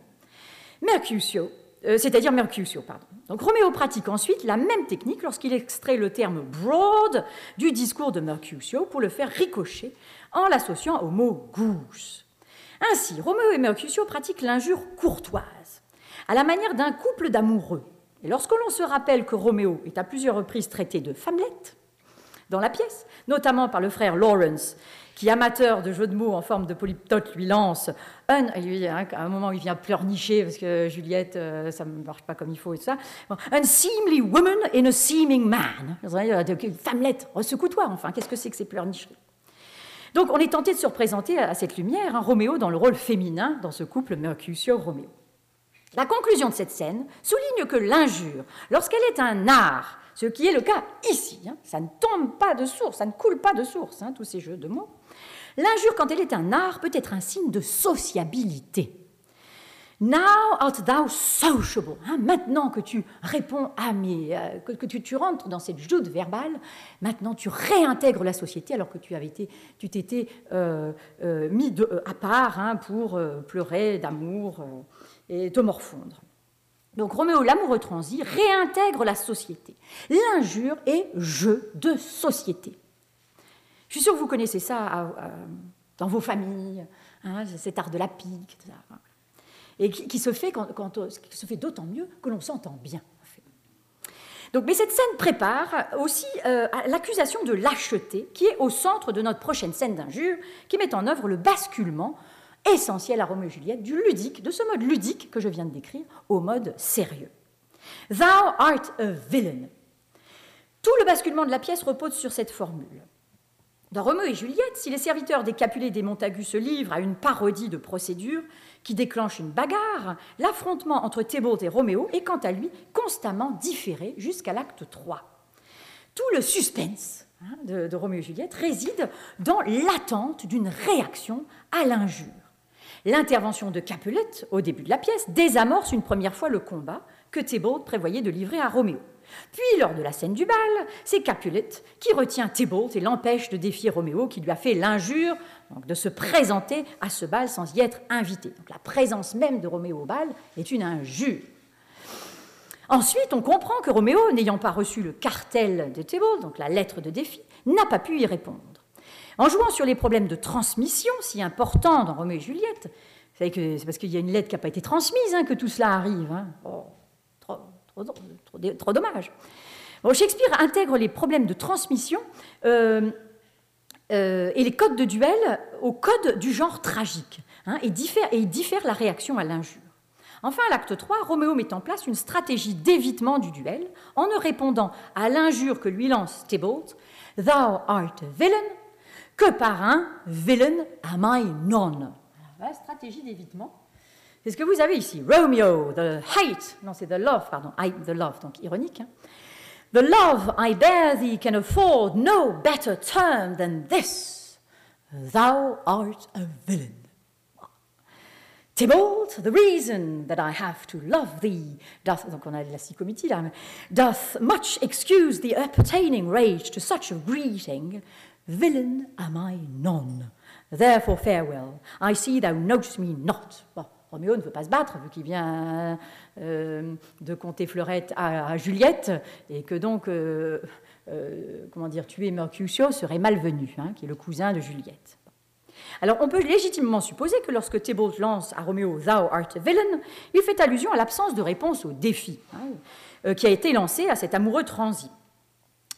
Mercutio, euh, c'est-à-dire Mercutio, pardon. Donc Roméo pratique ensuite la même technique lorsqu'il extrait le terme broad du discours de Mercutio pour le faire ricocher en l'associant au mot goose. Ainsi, Roméo et Mercutio pratiquent l'injure courtoise, à la manière d'un couple d'amoureux. Et lorsque l'on se rappelle que Roméo est à plusieurs reprises traité de femmelette dans la pièce, notamment par le frère Lawrence, qui, amateur de jeux de mots en forme de polyptote, lui lance un. À un moment, il vient pleurnicher parce que Juliette, euh, ça ne marche pas comme il faut et tout ça. Un seemly woman in a seeming man. Femmelette, secoue-toi, enfin, qu'est-ce que c'est que ces pleurnicheries? Donc on est tenté de se représenter à cette lumière hein, Roméo dans le rôle féminin dans ce couple Mercutio-Roméo. La conclusion de cette scène souligne que l'injure, lorsqu'elle est un art, ce qui est le cas ici, hein, ça ne tombe pas de source, ça ne coule pas de source, hein, tous ces jeux de mots, L'injure, quand elle est un art, peut être un signe de sociabilité. Now art thou sociable. Hein, maintenant que tu réponds à mes. Euh, que, tu, rentres dans cette joute verbale, maintenant tu réintègres la société alors que tu avais été, tu t'étais euh, euh, mis à part hein, pour pleurer d'amour et te morfondre. Donc Roméo, l'amoureux transi, réintègre la société. L'injure est jeu de société. Je suis sûre que vous connaissez ça dans vos familles, hein, cet art de la pique, etc et qui, se fait, quand, qui se fait d'autant mieux que l'on s'entend bien. Donc, mais cette scène prépare aussi euh, l'accusation de lâcheté qui est au centre de notre prochaine scène d'injure, qui met en œuvre le basculement essentiel à Roméo et Juliette du ludique, de ce mode ludique que je viens de décrire, au mode sérieux. Thou art a villain. Tout le basculement de la pièce repose sur cette formule. Dans Roméo et Juliette, si les serviteurs des Capulet des Montagu se livrent à une parodie de procédure, qui déclenche une bagarre, l'affrontement entre Thébault et Roméo est quant à lui constamment différé jusqu'à l'acte 3. Tout le suspense hein, de, Roméo et Juliette réside dans l'attente d'une réaction à l'injure. L'intervention de Capulet, au début de la pièce, désamorce une première fois le combat que Thébault prévoyait de livrer à Roméo. Puis, lors de la scène du bal, c'est Capulet qui retient Thébault et l'empêche de défier Roméo qui lui a fait l'injure de se présenter à ce bal sans y être invité. La présence même de Roméo au bal est une injure. Ensuite, on comprend que Roméo, n'ayant pas reçu le cartel de Thébault, donc la lettre de défi, n'a pas pu y répondre. En jouant sur les problèmes de transmission si importants dans Roméo et Juliette, c'est parce qu'il y a une lettre qui n'a pas été transmise hein, que tout cela arrive. Hein. Oh, trop, dommage. Shakespeare intègre les problèmes de transmission euh, euh, et les codes de duel au code du genre tragique hein, et, diffère, et diffère la réaction à l'injure. Enfin, à l'acte 3, Roméo met en place une stratégie d'évitement du duel en ne répondant à l'injure que lui lance Tybalt, Thou art a villain, que par un villain am I none. La stratégie d'évitement c'est ce que vous avez ici. Romeo, the hate, non c'est the love, pardon, I, the love, donc ironique. Hein. The love I bear thee can afford no better term than this. Thou art a villain. Tybalt, the reason that I have to love thee, doth, donc on a la là, doth much excuse the appertaining rage to such a greeting. Villain am I none. Therefore farewell. I see thou knowest me not. Roméo ne veut pas se battre, vu qu'il vient euh, de compter Fleurette à, Juliette, et que donc, euh, euh, comment dire, tuer Mercutio serait malvenu, hein, qui est le cousin de Juliette. Alors, on peut légitimement supposer que lorsque Thébault lance à Roméo Thou art a villain, il fait allusion à l'absence de réponse au défi hein, qui a été lancé à cet amoureux transi.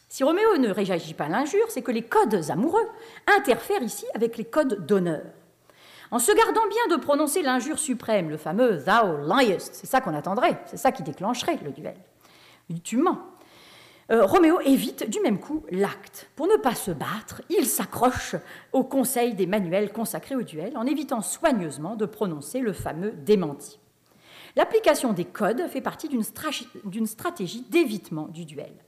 Si Roméo ne réagit pas à l'injure, c'est que les codes amoureux interfèrent ici avec les codes d'honneur en se gardant bien de prononcer l'injure suprême, le fameux Thou liest. C'est ça qu'on attendrait, c'est ça qui déclencherait le duel. Tu mens. Euh, Roméo évite du même coup l'acte. Pour ne pas se battre, il s'accroche au conseil des manuels consacrés au duel en évitant soigneusement de prononcer le fameux démenti. L'application des codes fait partie d'une stratégie d'évitement du duel.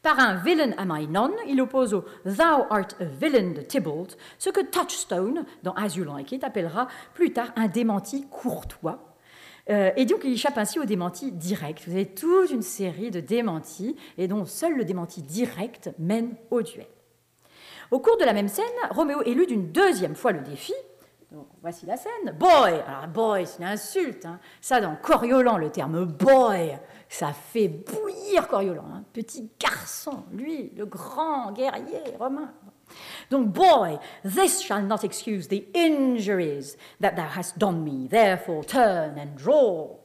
Par un villain am I none, il oppose au Thou art a villain de Tybalt ce que Touchstone, dans As You Like It, appellera plus tard un démenti courtois. Euh, et donc il échappe ainsi au démenti direct. Vous avez toute une série de démentis, et dont seul le démenti direct mène au duel. Au cours de la même scène, Roméo élude une deuxième fois le défi, voici la scène. Boy Alors boy, c'est une insulte. Hein. Ça, dans Coriolan, le terme boy, ça fait bouillir Coriolan. Hein. Petit garçon, lui, le grand guerrier romain. Donc, boy, this shall not excuse the injuries that thou hast done me. Therefore, turn and draw.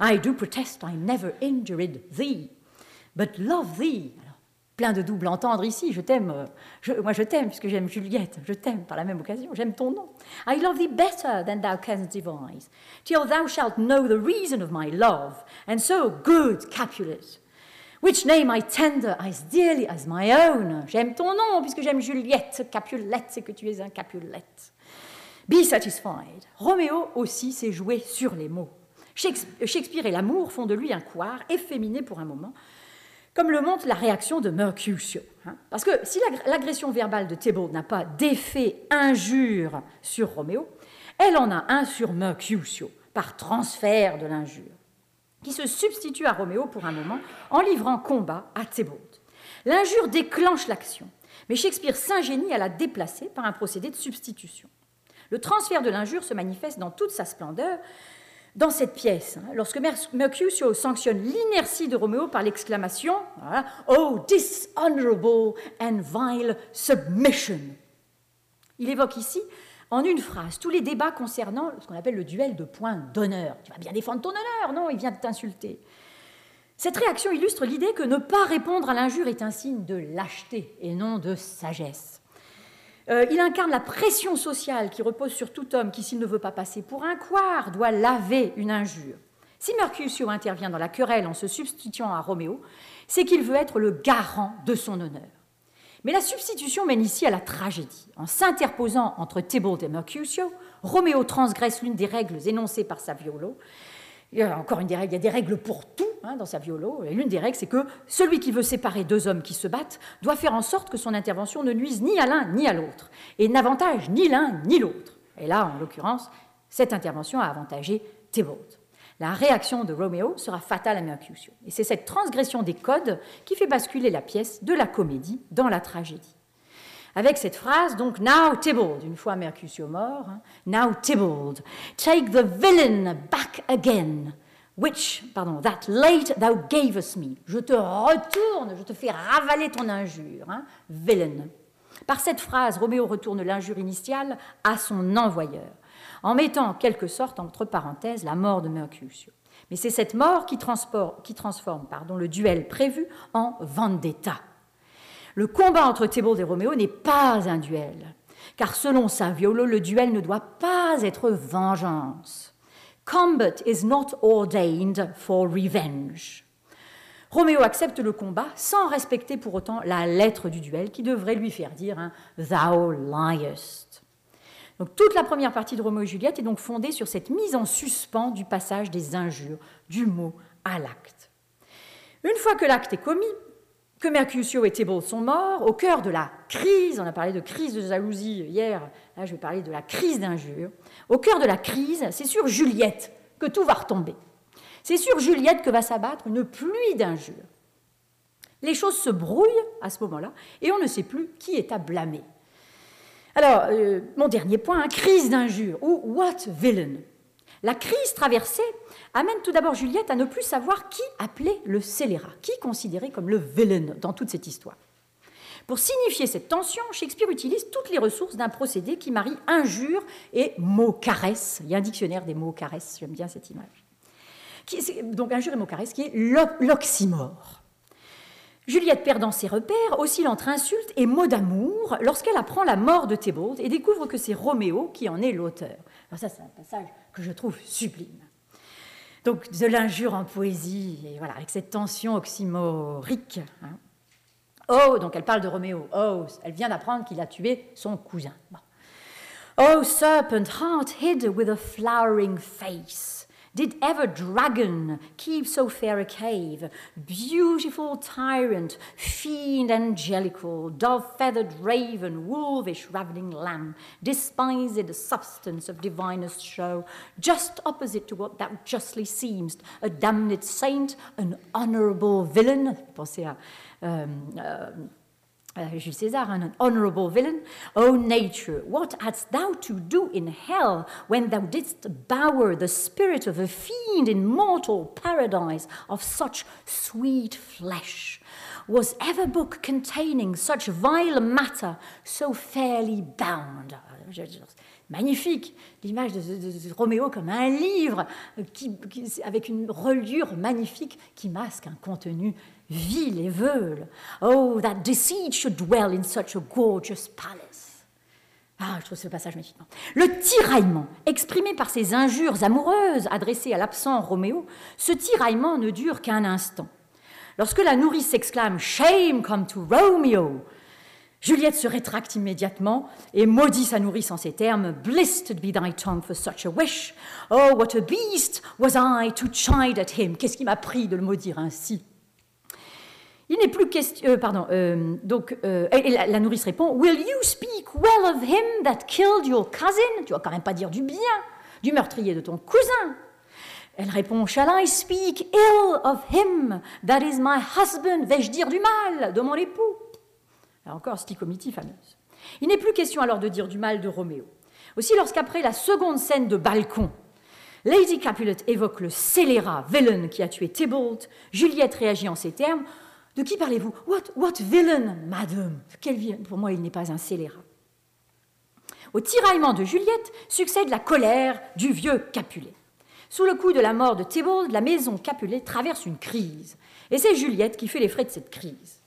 I do protest I never injured thee, but love thee plein de double entendre ici. Je t'aime, euh, moi je t'aime puisque j'aime Juliette, je t'aime par la même occasion, j'aime ton nom. I love thee better than thou canst devise, till thou shalt know the reason of my love, and so good Capulet, which name I tender as dearly as my own. J'aime ton nom puisque j'aime Juliette, Capulet, c'est que tu es un Capulet. Be satisfied. Roméo aussi s'est joué sur les mots. Shakespeare et l'amour font de lui un couard efféminé pour un moment, comme le montre la réaction de Mercutio. Hein. Parce que si l'agression verbale de Thébault n'a pas d'effet injure sur Roméo, elle en a un sur Mercutio, par transfert de l'injure, qui se substitue à Roméo pour un moment en livrant combat à Thébault. L'injure déclenche l'action, mais Shakespeare s'ingénie à la déplacer par un procédé de substitution. Le transfert de l'injure se manifeste dans toute sa splendeur dans cette pièce, hein, lorsque Mercutio sanctionne l'inertie de Roméo par l'exclamation Oh, dishonorable and vile submission. Il évoque ici, en une phrase, tous les débats concernant ce qu'on appelle le duel de points d'honneur. Tu vas bien défendre ton honneur, non? Il vient de t'insulter. Cette réaction illustre l'idée que ne pas répondre à l'injure est un signe de lâcheté et non de sagesse. Euh, il incarne la pression sociale qui repose sur tout homme qui, s'il ne veut pas passer pour un couard, doit laver une injure. Si Mercutio intervient dans la querelle en se substituant à Roméo, c'est qu'il veut être le garant de son honneur. Mais la substitution mène ici à la tragédie. En s'interposant entre Thébault et Mercutio, Roméo transgresse l'une des règles énoncées par Saviolo il y a encore une des règles, il y a des règles pour tout hein, dans sa violo. Et l'une des règles, c'est que celui qui veut séparer deux hommes qui se battent doit faire en sorte que son intervention ne nuise ni à l'un ni à l'autre, et n'avantage ni l'un ni l'autre. Et là, en l'occurrence, cette intervention a avantagé Thébault. La réaction de Roméo sera fatale à Mercutio. Et c'est cette transgression des codes qui fait basculer la pièce de la comédie dans la tragédie avec cette phrase, donc, Now Tybalt, une fois Mercutio mort, hein, Now Tybalt, take the villain back again, which, pardon, that late thou gavest me. Je te retourne, je te fais ravaler ton injure, hein, villain. Par cette phrase, Roméo retourne l'injure initiale à son envoyeur, en mettant en quelque sorte entre parenthèses la mort de Mercutio. Mais c'est cette mort qui, qui transforme pardon, le duel prévu en vendetta. Le combat entre Thébault et Roméo n'est pas un duel, car selon Saviolo, le duel ne doit pas être vengeance. Combat is not ordained for revenge. Roméo accepte le combat sans respecter pour autant la lettre du duel qui devrait lui faire dire un Thou liest. Donc toute la première partie de Roméo et Juliette est donc fondée sur cette mise en suspens du passage des injures, du mot à l'acte. Une fois que l'acte est commis, que Mercutio et Thébault sont morts, au cœur de la crise, on a parlé de crise de jalousie hier, là je vais parler de la crise d'injure, au cœur de la crise, c'est sur Juliette que tout va retomber. C'est sur Juliette que va s'abattre une pluie d'injures. Les choses se brouillent à ce moment-là et on ne sait plus qui est à blâmer. Alors, euh, mon dernier point, hein, crise d'injure ou what villain? La crise traversée amène tout d'abord Juliette à ne plus savoir qui appeler le scélérat, qui considérer comme le villain dans toute cette histoire. Pour signifier cette tension, Shakespeare utilise toutes les ressources d'un procédé qui marie injure et mot caresse. Il y a un dictionnaire des mots caresse, j'aime bien cette image. donc injure et mot caresse, qui est l'oxymore. Juliette perdant ses repères oscille entre insulte et mots d'amour lorsqu'elle apprend la mort de Thébault et découvre que c'est Roméo qui en est l'auteur. Alors ça, c'est un passage que je trouve sublime. Donc de l'injure en poésie, et voilà, avec cette tension oxymorique. Hein. Oh, donc elle parle de Roméo. Oh, elle vient d'apprendre qu'il a tué son cousin. Oh, serpent heart hid with a flowering face. Did ever dragon keep so fair a cave? Beautiful tyrant, fiend angelical, dove feathered raven, wolvish ravening lamb, despised substance of divinest show, just opposite to what thou justly seemst, a damned saint, an honourable villain. Um, uh, uh, Jules Caesar, an honourable villain. O nature, what hadst thou to do in hell when thou didst bower the spirit of a fiend in mortal paradise of such sweet flesh? Was ever book containing such vile matter so fairly bound? Magnifique, l'image de, de, de, Roméo comme un livre qui, qui, avec une reliure magnifique qui masque un contenu vil et veule. Oh, that deceit should dwell in such a gorgeous palace. Ah, je trouve ce passage magnifique. Le tiraillement, exprimé par ces injures amoureuses adressées à l'absent Roméo, ce tiraillement ne dure qu'un instant. Lorsque la nourrice s'exclame Shame come to Romeo, Juliette se rétracte immédiatement et maudit sa nourrice en ces termes Blessed be thy tongue for such a wish. Oh, what a beast was I to chide at him. Qu'est-ce qui m'a pris de le maudire ainsi? Il n'est plus question. euh, pardon. euh, donc, euh, la, nourrice répond Will you speak well of him that killed your cousin? Tu vas quand même pas dire du bien du meurtrier de ton cousin. Elle répond Shall I speak ill of him that is my husband? Vais-je dire du mal de mon époux? Là encore, stichomitie fameuse. Il n'est plus question alors de dire du mal de Roméo. Aussi, lorsqu'après la seconde scène de balcon, Lady Capulet évoque le scélérat villain qui a tué Tybalt, Juliette réagit en ces termes De qui parlez-vous? What, what villain, madame? Quel villain? Pour moi, il n'est pas un scélérat. Au tiraillement de Juliette succède la colère du vieux Capulet. Sous le coup de la mort de Tybalt, la maison Capulet traverse une crise. Et c'est Juliette qui fait les frais de cette crise.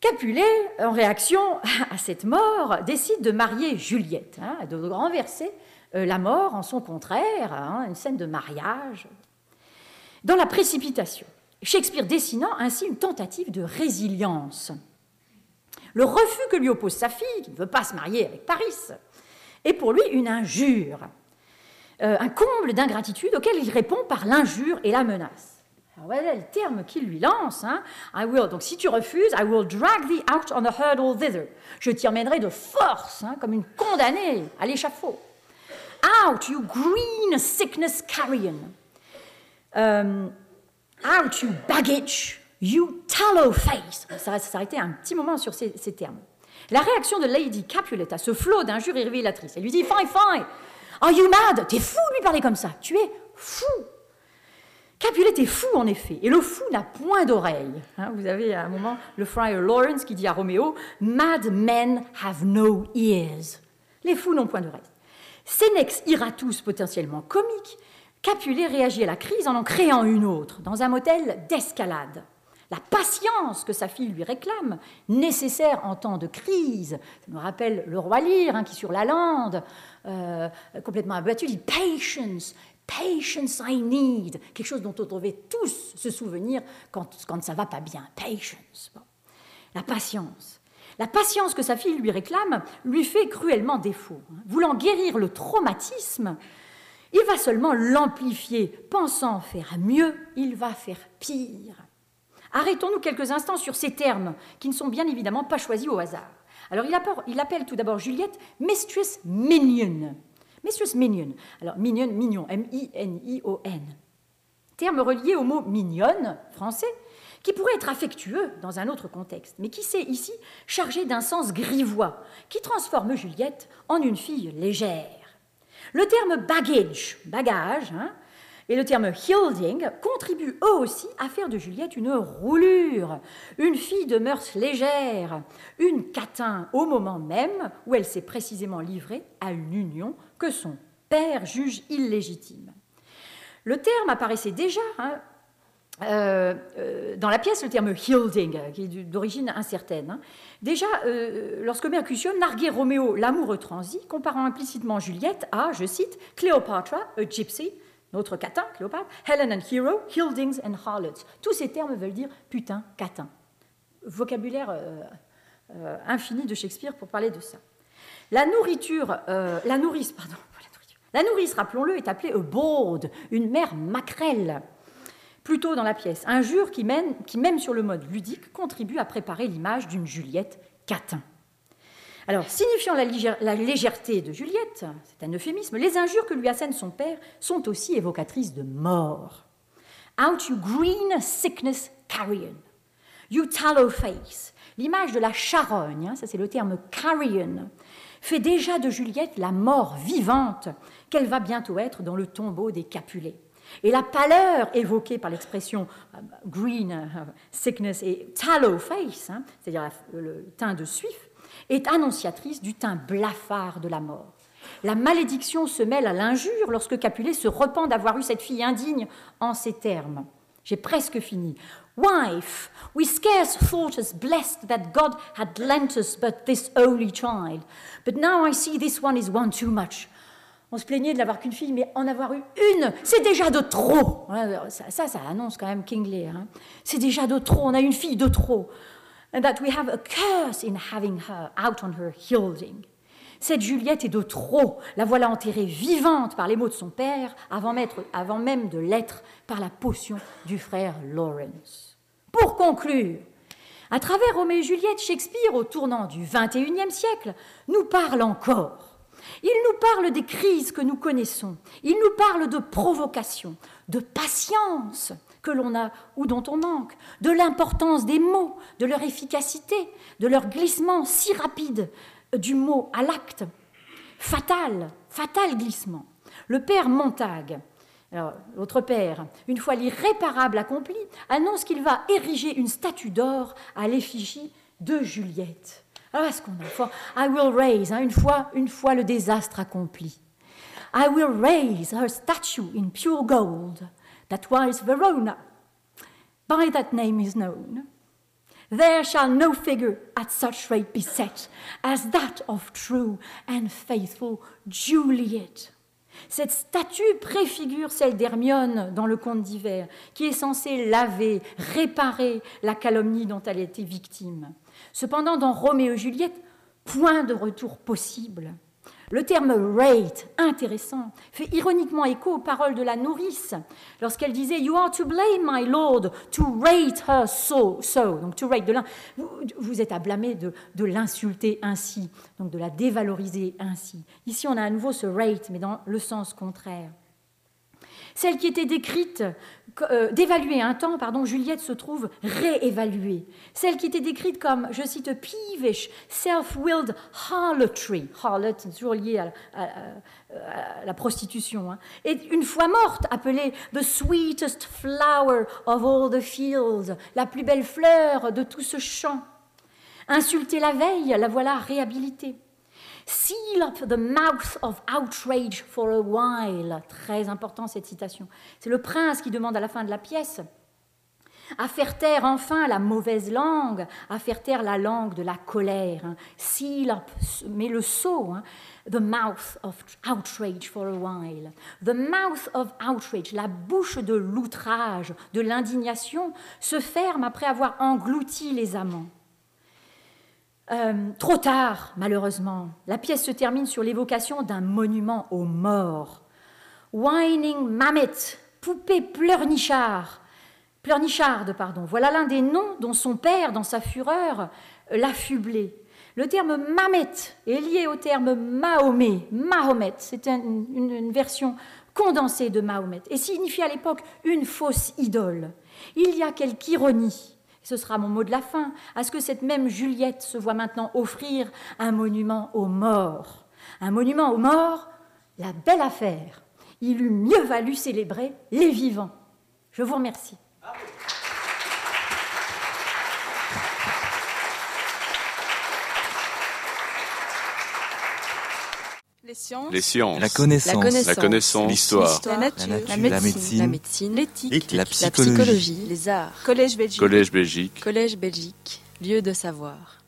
Capulet, en réaction *laughs* à cette mort, décide de marier Juliette, hein, de renverser euh, la mort en son contraire, hein, une scène de mariage. Dans la précipitation, Shakespeare dessinant ainsi une tentative de résilience. Le refus que lui oppose sa fille, qui ne veut pas se marier avec Paris, est pour lui une injure, euh, un comble d'ingratitude auquel il répond par l'injure et la menace. Alors voilà le terme qu'il lui lance. Hein. I will. Donc si tu refuses, I will drag thee out on a hurdle thither. Je t'y emmènerai de force, hein, comme une condamnée à l'échafaud. Out, you green sickness carrion. Um, out, you baggage, you tallow face. Ça va s'arrêter un petit moment sur ces, termes. La réaction de Lady Capulet à ce flot d'injures est révélatrice. Elle lui dit Fine, fine. Are you mad? T'es fou de lui parler comme ça. Tu es fou. Capulet est fou en effet, et le fou n'a point d'oreille. Hein, vous avez à un moment le friar Lawrence qui dit à Roméo Mad men have no ears. Les fous n'ont point d'oreille. Sénex iratus potentiellement comique, Capulet réagit à la crise en en créant une autre, dans un modèle d'escalade. La patience que sa fille lui réclame, nécessaire en temps de crise. Ça nous rappelle le roi Lear, hein, qui sur la lande, euh, complètement abattu, dit Patience, patience I need. Quelque chose dont on devait tous se souvenir quand, quand ça va pas bien. Patience. La patience. La patience que sa fille lui réclame lui fait cruellement défaut. Voulant guérir le traumatisme, il va seulement l'amplifier. Pensant faire mieux, il va faire pire. Arrêtons-nous quelques instants sur ces termes, qui ne sont bien évidemment pas choisis au hasard. Alors il, appelle, tout d'abord Juliette Mistress Minion. Mistress Minion. Alors mignon, mignon, M-I-N-I-O-N. Terme relié au mot mignonne, français, qui pourrait être affectueux dans un autre contexte, mais qui s'est ici chargé d'un sens grivois, qui transforme Juliette en une fille légère. Le terme baggage, bagage, hein, et le terme hilding contribuent eux aussi à faire de Juliette une roulure, une fille de mœurs légères, une catin au moment même où elle s'est précisément livrée à une union que son père juge illégitime. Le terme apparaissait déjà hein, euh, euh, dans la pièce, le terme hilding, qui est d'origine incertaine. Hein. Déjà, euh, lorsque Mercutio narguait Roméo l'amour transi, comparant implicitement Juliette à, je cite, Cléopatra, a gypsy, notre catin, Cléopâtre, Helen and Hero, Hildings and Harlots. Tous ces termes veulent dire putain, catin. Vocabulaire euh, euh, infini de Shakespeare pour parler de ça. La nourriture, euh, la nourrice, pardon. *laughs* La nourrice, rappelons-le, est appelée a board, une mère maquerelle. Plus tôt dans la pièce, injure qui, même sur le mode ludique, contribue à préparer l'image d'une Juliette catin. Alors, signifiant la, légèreté de Juliette, c'est un euphémisme, les injures que lui assène son père sont aussi évocatrices de mort. Out you green sickness carrion, you tallow face. L'image de la charogne, hein, ça c'est le terme carrion, fait déjà de Juliette la mort vivante qu'elle va bientôt être dans le tombeau des Capulets. Et la pâleur évoquée par l'expression uh, green uh, sickness et tallow face, hein, c'est-à-dire le teint de suif, est annonciatrice du teint blafard de la mort. La malédiction se mêle à l'injure lorsque Capulet se repent d'avoir eu cette fille indigne en ces termes. J'ai presque fini. Wife, we scarce thought us blessed that God had lent us but this only child. But now I see this one is one too much. On se plaignait de n'avoir qu'une fille, mais en avoir eu une, c'est déjà de trop. Ça, ça, annonce quand même King Lear. Hein. C'est déjà de trop, on a une fille de trop and that we have a curse in having her out on her hilding. Cette Juliette est de trop. La voilà enterrée vivante par les mots de son père, avant même de l'être par la potion du frère Lawrence. Pour conclure, À travers Roméo et Juliette, Shakespeare, au tournant du XXIe siècle, nous parle encore. Il nous parle des crises que nous connaissons. Il nous parle de provocation, de patience que l'on a ou dont on manque, de l'importance des mots, de leur efficacité, de leur glissement si rapide du mot à l'acte. Fatal, fatal glissement. Le père Montague, l'autre père, une fois l'irréparable accompli, annonce qu'il va ériger une statue d'or à l'effigie de Juliette. Alors, est-ce qu'on a fort I will raise, hein, une, fois, une fois le désastre accompli. I will raise her statue in pure gold, that was Verona. By that name is known. There shall no figure at such rate be set as that of true and faithful Juliet. Cette statue préfigure celle d'Hermione dans le conte d'hiver, qui est censée laver, réparer la calomnie dont elle été victime. Cependant, dans Roméo et Juliette, point de retour possible. Le terme rate, intéressant, fait ironiquement écho aux paroles de la nourrice lorsqu'elle disait You are to blame, my lord, to rate her so. so. Donc, to rate, de vous, vous, êtes à blâmer de, de l'insulter ainsi, donc de la dévaloriser ainsi. Ici, on a à nouveau ce rate, mais dans le sens contraire. Celle qui était décrite, euh, d'évaluer un temps, pardon, Juliette se trouve réévaluée. Celle qui était décrite comme, je cite, peevish, self-willed harlotry, harlot, toujours lié à, la prostitution, hein, est une fois morte appelée the sweetest flower of all the fields, la plus belle fleur de tout ce champ. Insultée la veille, la voilà réhabilitée. Seal up the mouth of outrage for a while. Très important cette citation. C'est le prince qui demande à la fin de la pièce à faire taire enfin la mauvaise langue, à faire taire la langue de la colère. Hein. Seal up, mais le sceau, hein. the mouth of outrage for a while. The mouth of outrage, la bouche de l'outrage, de l'indignation, se ferme après avoir englouti les amants. Euh, trop tard, malheureusement. La pièce se termine sur l'évocation d'un monument aux morts. Whining Mammoth, poupée pleurnichard, pleurnicharde, pardon. Voilà l'un des noms dont son père, dans sa fureur, l'affublait. Le terme Mamet est lié au terme Mahomet. Mahomet, c'est une, une version condensée de Mahomet et signifie à l'époque une fausse idole. Il y a quelque ironie ce sera mon mot de la fin, à ce que cette même Juliette se voit maintenant offrir un monument aux morts. Un monument aux morts, la belle affaire. Il eût mieux valu célébrer les vivants. Je vous remercie.
Les sciences.
La connaissance.
La connaissance. L'histoire.
La, nature. La médecine. La médecine. L'éthique.
La, psychologie.
Les arts. Collège Belgique.
Collège Belgique.
Collège Belgique. Lieu de savoir.